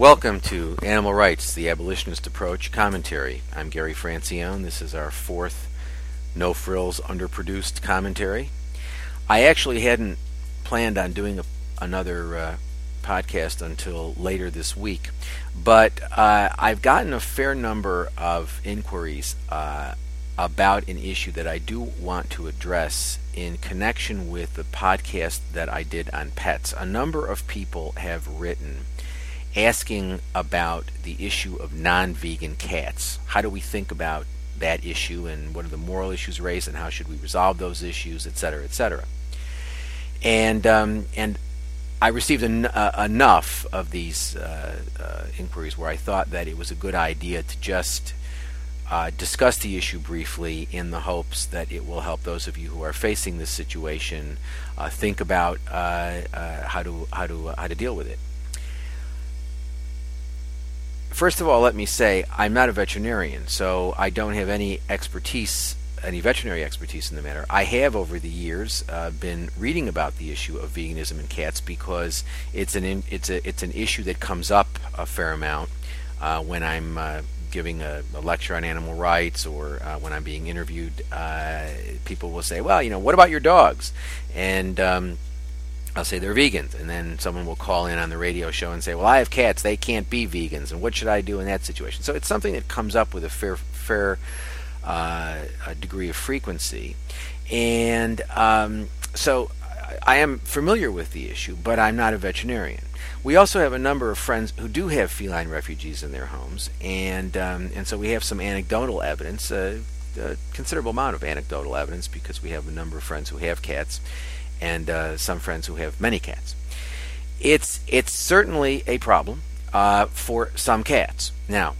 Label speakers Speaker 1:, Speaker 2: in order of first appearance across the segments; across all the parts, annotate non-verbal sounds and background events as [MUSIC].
Speaker 1: Welcome to Animal Rights, the Abolitionist Approach commentary. I'm Gary Francione. This is our fourth no frills underproduced commentary. I actually hadn't planned on doing a, another uh, podcast until later this week, but uh, I've gotten a fair number of inquiries uh, about an issue that I do want to address in connection with the podcast that I did on pets. A number of people have written asking about the issue of non vegan cats. How do we think about that issue and what are the moral issues raised and how should we resolve those issues, et cetera, et cetera. And, um, and I received en- uh, enough of these uh, uh, inquiries where I thought that it was a good idea to just uh, discuss the issue briefly in the hopes that it will help those of you who are facing this situation uh, think about uh, how to how to how to deal with it. First of all, let me say I'm not a veterinarian, so I don't have any expertise, any veterinary expertise in the matter. I have over the years uh, been reading about the issue of veganism in cats because it's an in, it's a it's an issue that comes up a fair amount uh, when I'm uh, giving a, a, lecture on animal rights or uh, when I'm being interviewed. Uh, people will say, "Well, you know, what about your dogs?" and um, I'll say they're vegans, and then someone will call in on the radio show and say, "Well, I have cats; they can't be vegans, and what should I do in that situation?" So it's something that comes up with a fair, fair uh, degree of frequency, and um, so I am familiar with the issue, but I'm not a veterinarian. We also have a number of friends who do have feline refugees in their homes, and um, and so we have some anecdotal evidence, uh, a considerable amount of anecdotal evidence, because we have a number of friends who have cats and uh, some friends who have many cats. It's it's certainly a problem uh, for some cats. Now,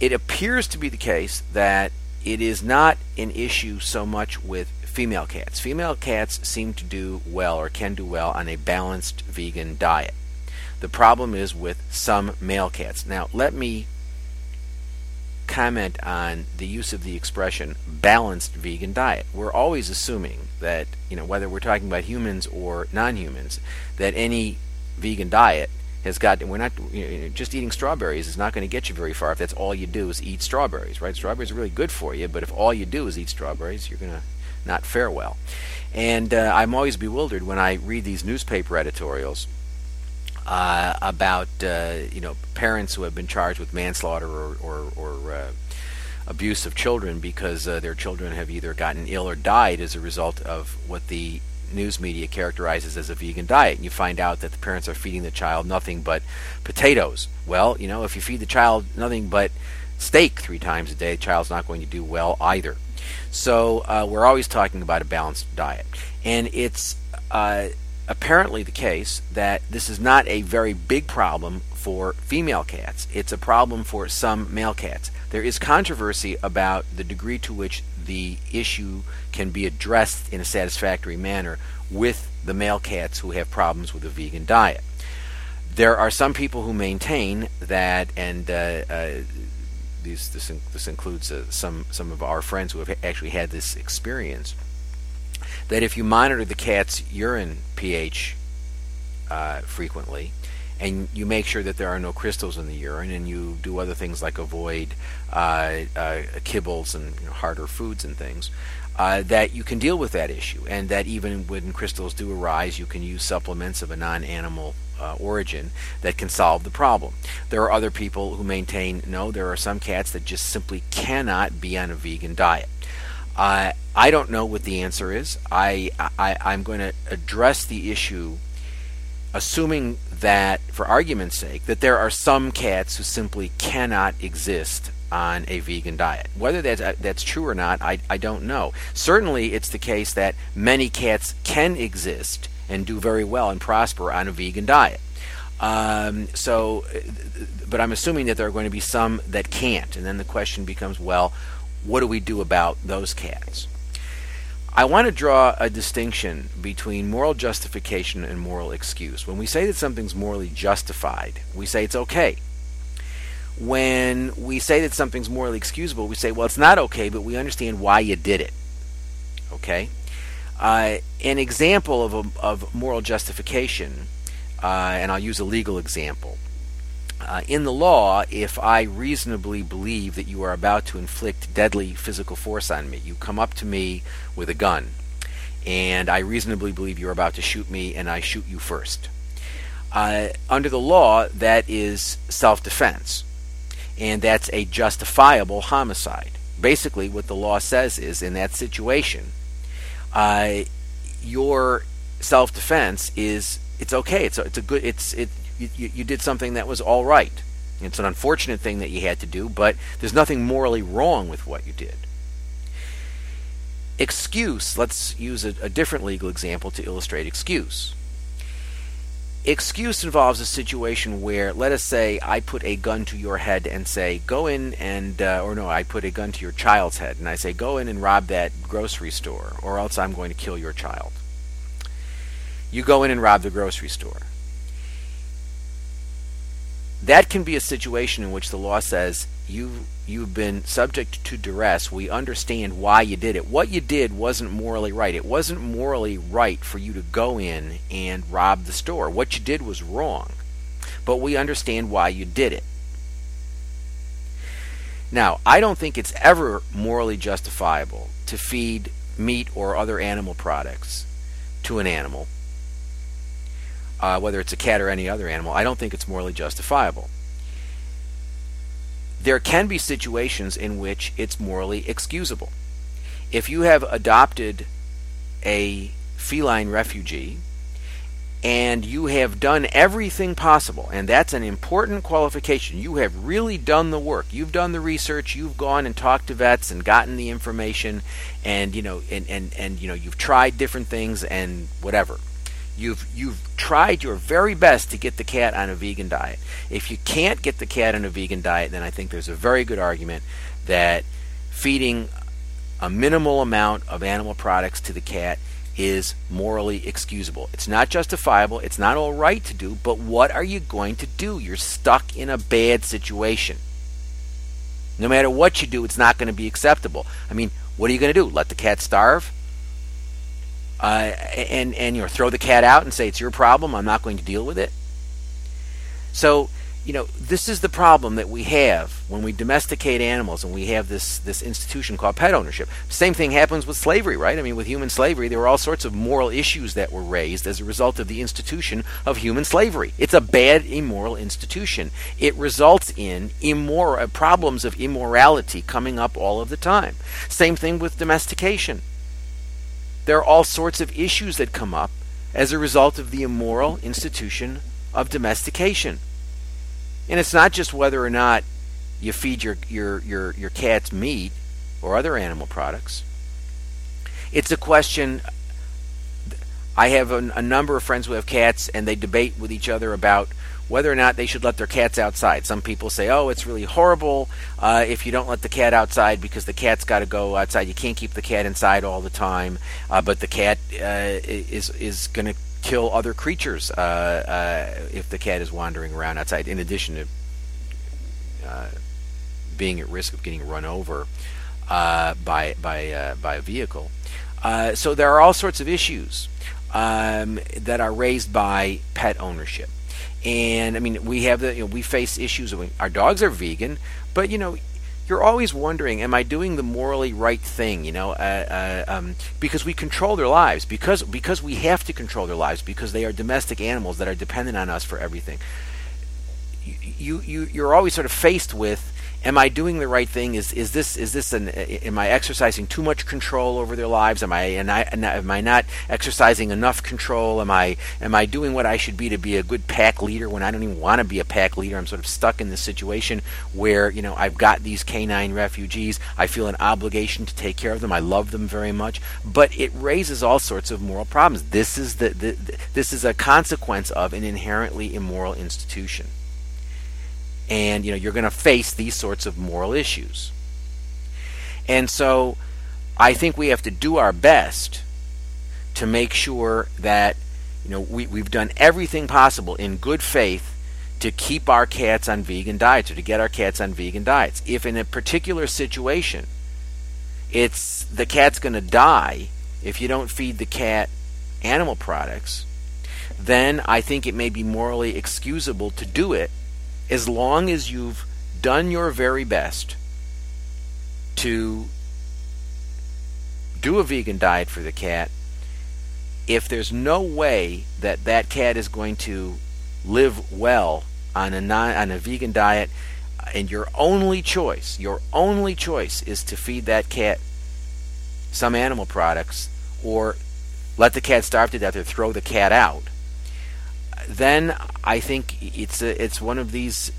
Speaker 1: it appears to be the case that it is not an issue so much with female cats. Female cats seem to do well or can do well on a balanced vegan diet. The problem is with some male cats. Now, let me comment on the use of the expression balanced vegan diet. We're always assuming that, you know, whether we're talking about humans or non humans, that any vegan diet has got, we're not, you know, just eating strawberries is not going to get you very far if that's all you do is eat strawberries, right? Strawberries are really good for you, but if all you do is eat strawberries, you're going to not fare well. And uh, I'm always bewildered when I read these newspaper editorials uh, about uh, you know parents who have been charged with manslaughter or or, or uh, abuse of children because uh, their children have either gotten ill or died as a result of what the news media characterizes as a vegan diet. And you find out that the parents are feeding the child nothing but potatoes. Well, you know, if you feed the child nothing but steak three times a day, the child's not going to do well either. So uh, we're always talking about a balanced diet, and it's uh, apparently the case that this is not a very big problem for female cats. It's a problem for some male cats. There is controversy about the degree to which the issue can be addressed in a satisfactory manner with the male cats who have problems with a vegan diet. There are some people who maintain that, and uh, uh, these, this, this includes uh, some, some of our friends who have actually had this experience that if you monitor the cat's urine pH uh, frequently, and you make sure that there are no crystals in the urine, and you do other things like avoid uh, uh, kibbles and you know, harder foods and things, uh, that you can deal with that issue, and that even when crystals do arise, you can use supplements of a non-animal uh, origin that can solve the problem. There are other people who maintain no, there are some cats that just simply cannot be on a vegan diet. Uh, I don't know what the answer is. I, I I'm going to address the issue, assuming that, for argument's sake, that there are some cats who simply cannot exist on a vegan diet. Whether that's uh, that's true or not, I I don't know. Certainly, it's the case that many cats can exist and do very well and prosper on a vegan diet. Um, so, uh, but I'm assuming that there are going to be some that can't, and then the question becomes, well what do we do about those cats? I want to draw a distinction between moral justification and moral excuse. When we say that something's morally justified, we say it's okay. When we say that something's morally excusable, we say, well, it's not okay, but we understand why you did it. Okay? Uh, an example of, a, of moral justification uh, and I'll use a legal example. Uh, in the law, if I reasonably believe that you are about to inflict deadly physical force on me, you come up to me with a gun, and I reasonably believe you're about to shoot me, and I shoot you first. Uh, under the law, that is self defense, and that's a justifiable homicide. Basically, what the law says is in that situation, uh, your self defense is it's okay. It's a, it's a good. It's it. You, you did something that was all right. It's an unfortunate thing that you had to do, but there's nothing morally wrong with what you did. Excuse. Let's use a, a different legal example to illustrate excuse. Excuse involves a situation where, let us say, I put a gun to your head and say, go in and, uh, or no, I put a gun to your child's head and I say, go in and rob that grocery store, or else I'm going to kill your child. You go in and rob the grocery store. That can be a situation in which the law says you you've been subject to duress. We understand why you did it. What you did wasn't morally right. It wasn't morally right for you to go in and rob the store. What you did was wrong. But we understand why you did it. Now, I don't think it's ever morally justifiable to feed meat or other animal products to an animal uh, whether it's a cat or any other animal, I don't think it's morally justifiable. There can be situations in which it's morally excusable. If you have adopted a feline refugee and you have done everything possible, and that's an important qualification. You have really done the work. You've done the research. You've gone and talked to vets and gotten the information, and you know, and and and you know, you've tried different things and whatever. You've you've tried your very best to get the cat on a vegan diet. If you can't get the cat on a vegan diet, then I think there's a very good argument that feeding a minimal amount of animal products to the cat is morally excusable. It's not justifiable, it's not all right to do, but what are you going to do? You're stuck in a bad situation. No matter what you do, it's not going to be acceptable. I mean, what are you going to do? Let the cat starve? Uh, and and you know throw the cat out and say it's your problem. I'm not going to deal with it. So you know this is the problem that we have when we domesticate animals and we have this this institution called pet ownership. Same thing happens with slavery, right? I mean, with human slavery, there were all sorts of moral issues that were raised as a result of the institution of human slavery. It's a bad, immoral institution. It results in immoral problems of immorality coming up all of the time. Same thing with domestication there are all sorts of issues that come up as a result of the immoral institution of domestication. And it's not just whether or not you feed your, your, your, your cat's meat or other animal products. It's a question. I have a, a number of friends who have cats, and they debate with each other about whether or not they should let their cats outside. Some people say, "Oh, it's really horrible uh, if you don't let the cat outside because the cat's got to go outside. You can't keep the cat inside all the time, uh, but the cat uh, is is going to kill other creatures uh, uh, if the cat is wandering around outside. In addition to uh, being at risk of getting run over by by by a vehicle, so there are all sorts of issues." Um, that are raised by pet ownership. And I mean, we have the you know, we face issues. Of, our dogs are vegan, but you know, you're always wondering, am I doing the morally right thing? You know, uh, uh, um, because we control their lives, because because we have to control their lives, because they are domestic animals that are dependent on us for everything. You you you're always sort of faced with am I doing the right thing? Is is this is this an am I exercising too much control over their lives? Am I and I am I not exercising enough control? Am I am I doing what I should be to be a good pack leader when I don't even want to be a pack leader? I'm sort of stuck in this situation where you know I've got these canine refugees. I feel an obligation to take care of them. I love them very much, but it raises all sorts of moral problems. This is the, the, this is a consequence of an inherently immoral institution and you know you're going to face these sorts of moral issues. And so i think we have to do our best to make sure that you know we, we've done everything possible in good faith to keep our cats on vegan diets or to get our cats on vegan diets. If in a particular situation it's the cat's going to die if you don't feed the cat animal products then I think it may be morally excusable to do it as long as you've done your very best to do a vegan diet for the cat. If there's no way that that cat is going to live well on a non, on a vegan diet, and your only choice, your only choice is to feed that cat some animal products or let the cat starve to death or throw the cat out, then I think it's a, it's one of these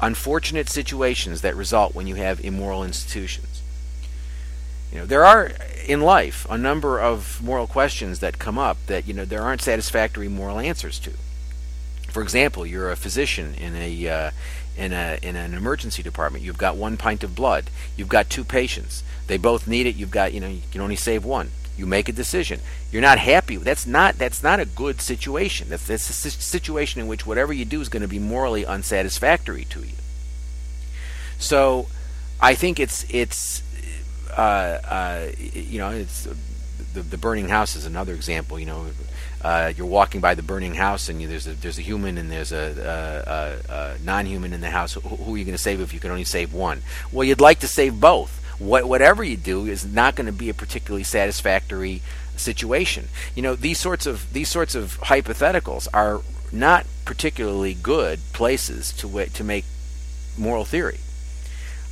Speaker 1: unfortunate situations that result when you have immoral institutions. You know, there are in life a number of moral questions that come up that you know there aren't satisfactory moral answers to. For example, you're a physician in a uh, in a in an emergency department. You've got one pint of blood. You've got two patients. They both need it. You've got you know you can only save one. You make a decision. You're not happy. That's not that's not a good situation. That's that's a situation in which whatever you do is going to be morally unsatisfactory to you. So, I think it's it's uh, uh, you know it's the, the burning house is another example. You know, uh, you're walking by the burning house and you, there's a there's a human and there's a, a, a non-human in the house. Who, who are you going to save if you can only save one? Well, you'd like to save both. What, whatever you do is not going to be a particularly satisfactory situation. You know, these sorts of these sorts of hypotheticals are not particularly good places to to make moral theory.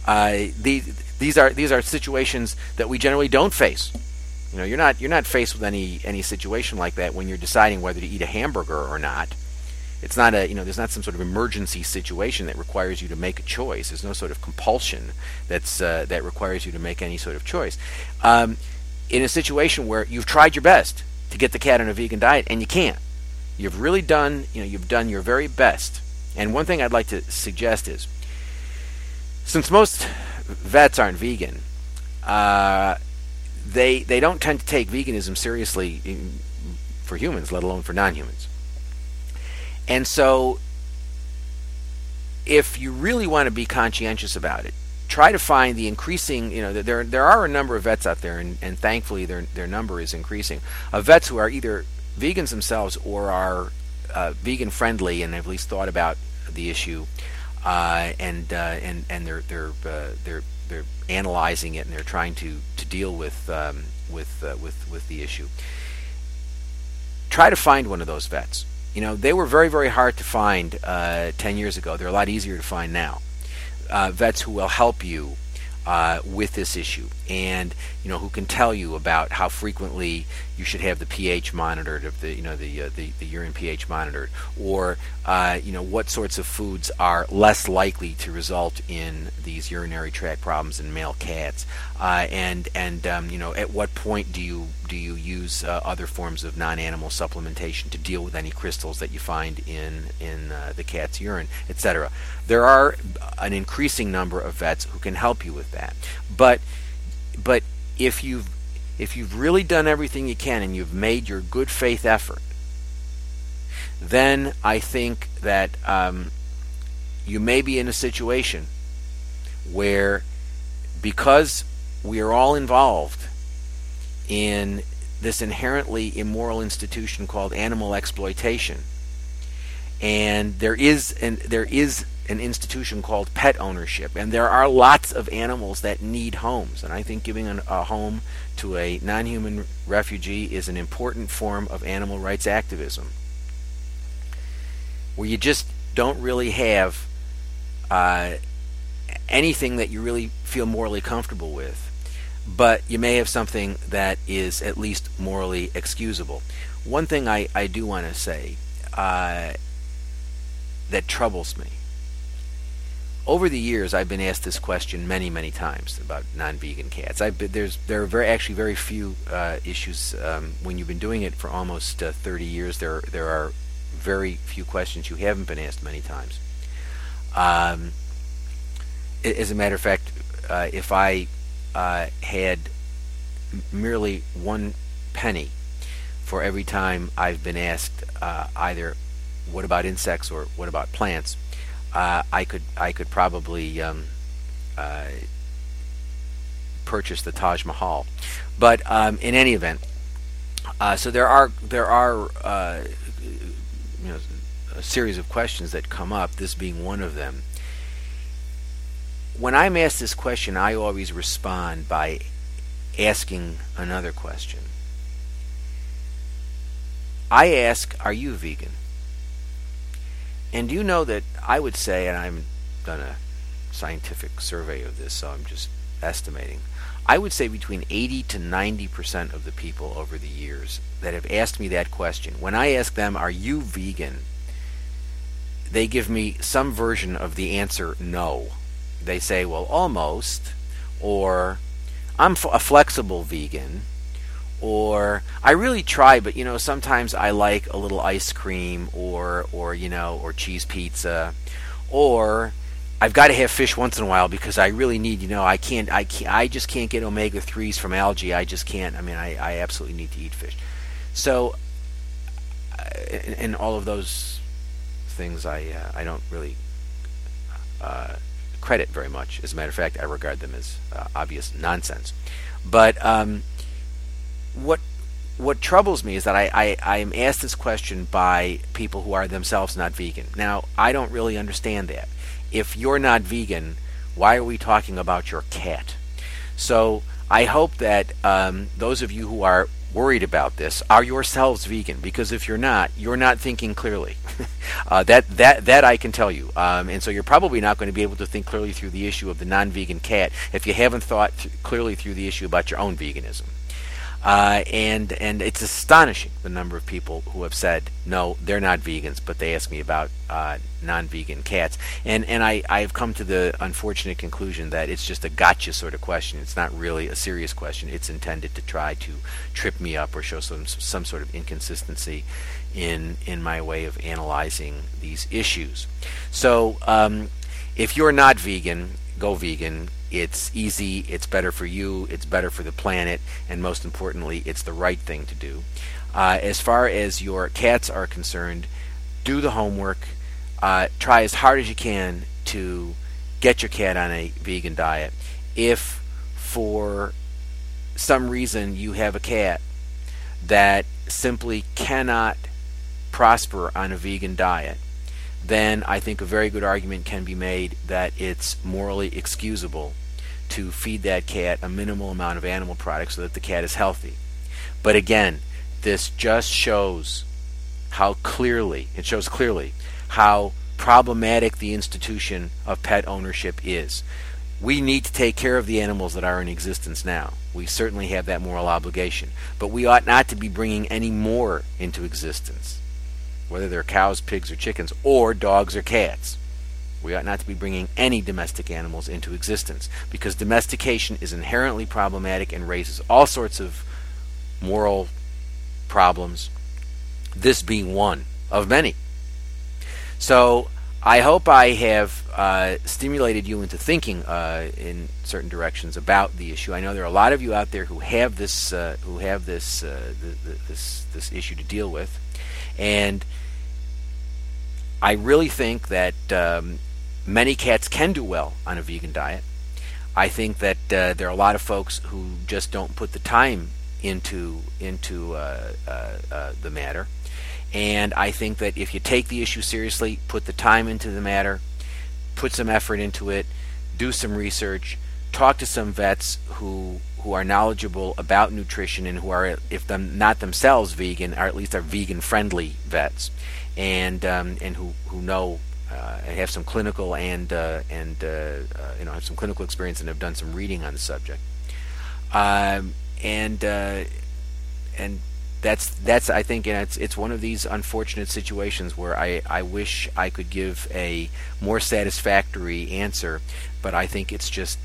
Speaker 1: Uh, these these are these are situations that we generally don't face. You know, you're not you're not faced with any any situation like that when you're deciding whether to eat a hamburger or not. It's not a you know there's not some sort of emergency situation that requires you to make a choice. There's no sort of compulsion that's uh, that requires you to make any sort of choice. Um, in a situation where you've tried your best to get the cat on a vegan diet and you can't, you've really done you know you've done your very best. And one thing I'd like to suggest is, since most vets aren't vegan, uh, they they don't tend to take veganism seriously for humans, let alone for non-humans. And so, if you really want to be conscientious about it, try to find the increasing. You know, there there are a number of vets out there, and, and thankfully their their number is increasing of vets who are either vegans themselves or are uh, vegan friendly and have at least thought about the issue, uh, and uh, and and they're they're uh, they're they're analyzing it and they're trying to to deal with um, with uh, with with the issue. Try to find one of those vets. You know, they were very very hard to find uh, ten years ago. They're a lot easier to find now. Uh, vets who will help you uh, with this issue, and you know who can tell you about how frequently you should have the pH monitored, of the you know the uh, the, the, urine pH monitored, or uh, you know what sorts of foods are less likely to result in these urinary tract problems in male cats, uh, and and um, you know at what point do you do you use uh, other forms of non-animal supplementation to deal with any crystals that you find in in the cat's urine, etc. There are an increasing number of vets who can help you with that, but but if you've if you've really done everything you can and you've made your good faith effort, then I think that um, you may be in a situation where, because we are all involved in this inherently immoral institution called animal exploitation, and there is and there is an institution called pet ownership, and there are lots of animals that need homes. And I think giving an, a home to a non human refugee is an important form of animal rights activism. Where you just don't really have uh, anything that you really feel morally comfortable with, but you may have something that is at least morally excusable. One thing I, I do want to say uh, that troubles me over the years, I've been asked this question many, many times about non-vegan cats. I've been, there's there are very actually very few uh, issues um, when you've been doing it for almost uh, 30 years. There there are very few questions you haven't been asked many times. Um, as a matter of fact, uh, if I uh, had merely one penny for every time I've been asked uh, either what about insects or what about plants uh, I could I could probably um, uh, purchase the Taj Mahal. But um, in any event, uh, so there are there are uh, you know a series of questions that come up. This being one of them. When I'm asked this question, I always respond by asking another question. I ask, "Are you vegan?" And you know that I would say, and I haven't done a scientific survey of this, so I'm just estimating. I would say between 80 to 90 percent of the people over the years that have asked me that question, when I ask them, Are you vegan? they give me some version of the answer no. They say, Well, almost, or I'm a flexible vegan, or I really try, but you know, sometimes I like a little ice cream or or you know, or cheese pizza, or I've got to have fish once in a while because I really need, you know, I can't, I can't, I just can't get omega threes from algae. I just can't. I mean, I, I absolutely need to eat fish. So, and, all of those things, I uh, I don't really uh, credit very much. As a matter of fact, I regard them as uh, obvious nonsense. But um, what what troubles me is that I, I, I am asked this question by people who are themselves not vegan. Now, I don't really understand that. If you're not vegan, why are we talking about your cat? So I hope that um, those of you who are worried about this are yourselves vegan because if you're not you're not thinking clearly [LAUGHS] uh, that that that I can tell you um, and so you're probably not going to be able to think clearly through the issue of the non-vegan cat if you haven't thought th- clearly through the issue about your own veganism uh, and and it's astonishing the number of people who have said no, they're not vegans, but they ask me about uh, non-vegan cats. And and I I've come to the unfortunate conclusion that it's just a gotcha sort of question. It's not really a serious question. It's intended to try to trip me up or show some some sort of inconsistency in in my way of analyzing these issues. So um, if you're not vegan, go vegan it's easy, it's better for you, it's better for the planet, and most importantly, it's the right thing to do. Uh, as far as your cats are concerned, do the homework. Uh, try as hard as you can to get your cat on a vegan diet. If for some reason you have a cat that simply cannot prosper on a vegan diet, then I think a very good argument can be made that it's morally excusable to feed that cat a minimal amount of animal products so that the cat is healthy. But again, this just shows how clearly, it shows clearly how problematic the institution of pet ownership is. We need to take care of the animals that are in existence now. We certainly have that moral obligation. But we ought not to be bringing any more into existence, whether they're cows, pigs, or chickens, or dogs or cats. We ought not to be bringing any domestic animals into existence because domestication is inherently problematic and raises all sorts of moral problems, this being one of many. So I hope I have uh, stimulated you into thinking uh, in certain directions about the issue. I know there are a lot of you out there who have this uh, who have this, uh, the, the, this this issue to deal with, and I really think that um, Many cats can do well on a vegan diet. I think that uh, there are a lot of folks who just don't put the time into into uh, uh, uh, the matter, and I think that if you take the issue seriously, put the time into the matter, put some effort into it, do some research, talk to some vets who who are knowledgeable about nutrition and who are, if them not themselves vegan, or at least are vegan friendly vets, and um, and who who know uh, have some clinical and uh, and uh, uh, you know have some clinical experience and have done some reading on the subject. Um, and uh, and that's that's I think know, it's it's one of these unfortunate situations where I, I wish I could give a more satisfactory answer, but I think it's just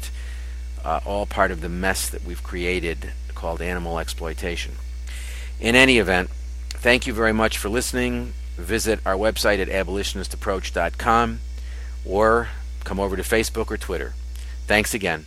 Speaker 1: uh, all part of the mess that we've created called animal exploitation. In any event, thank you very much for listening visit our website at abolitionistapproach.com or come over to Facebook or Twitter. Thanks again.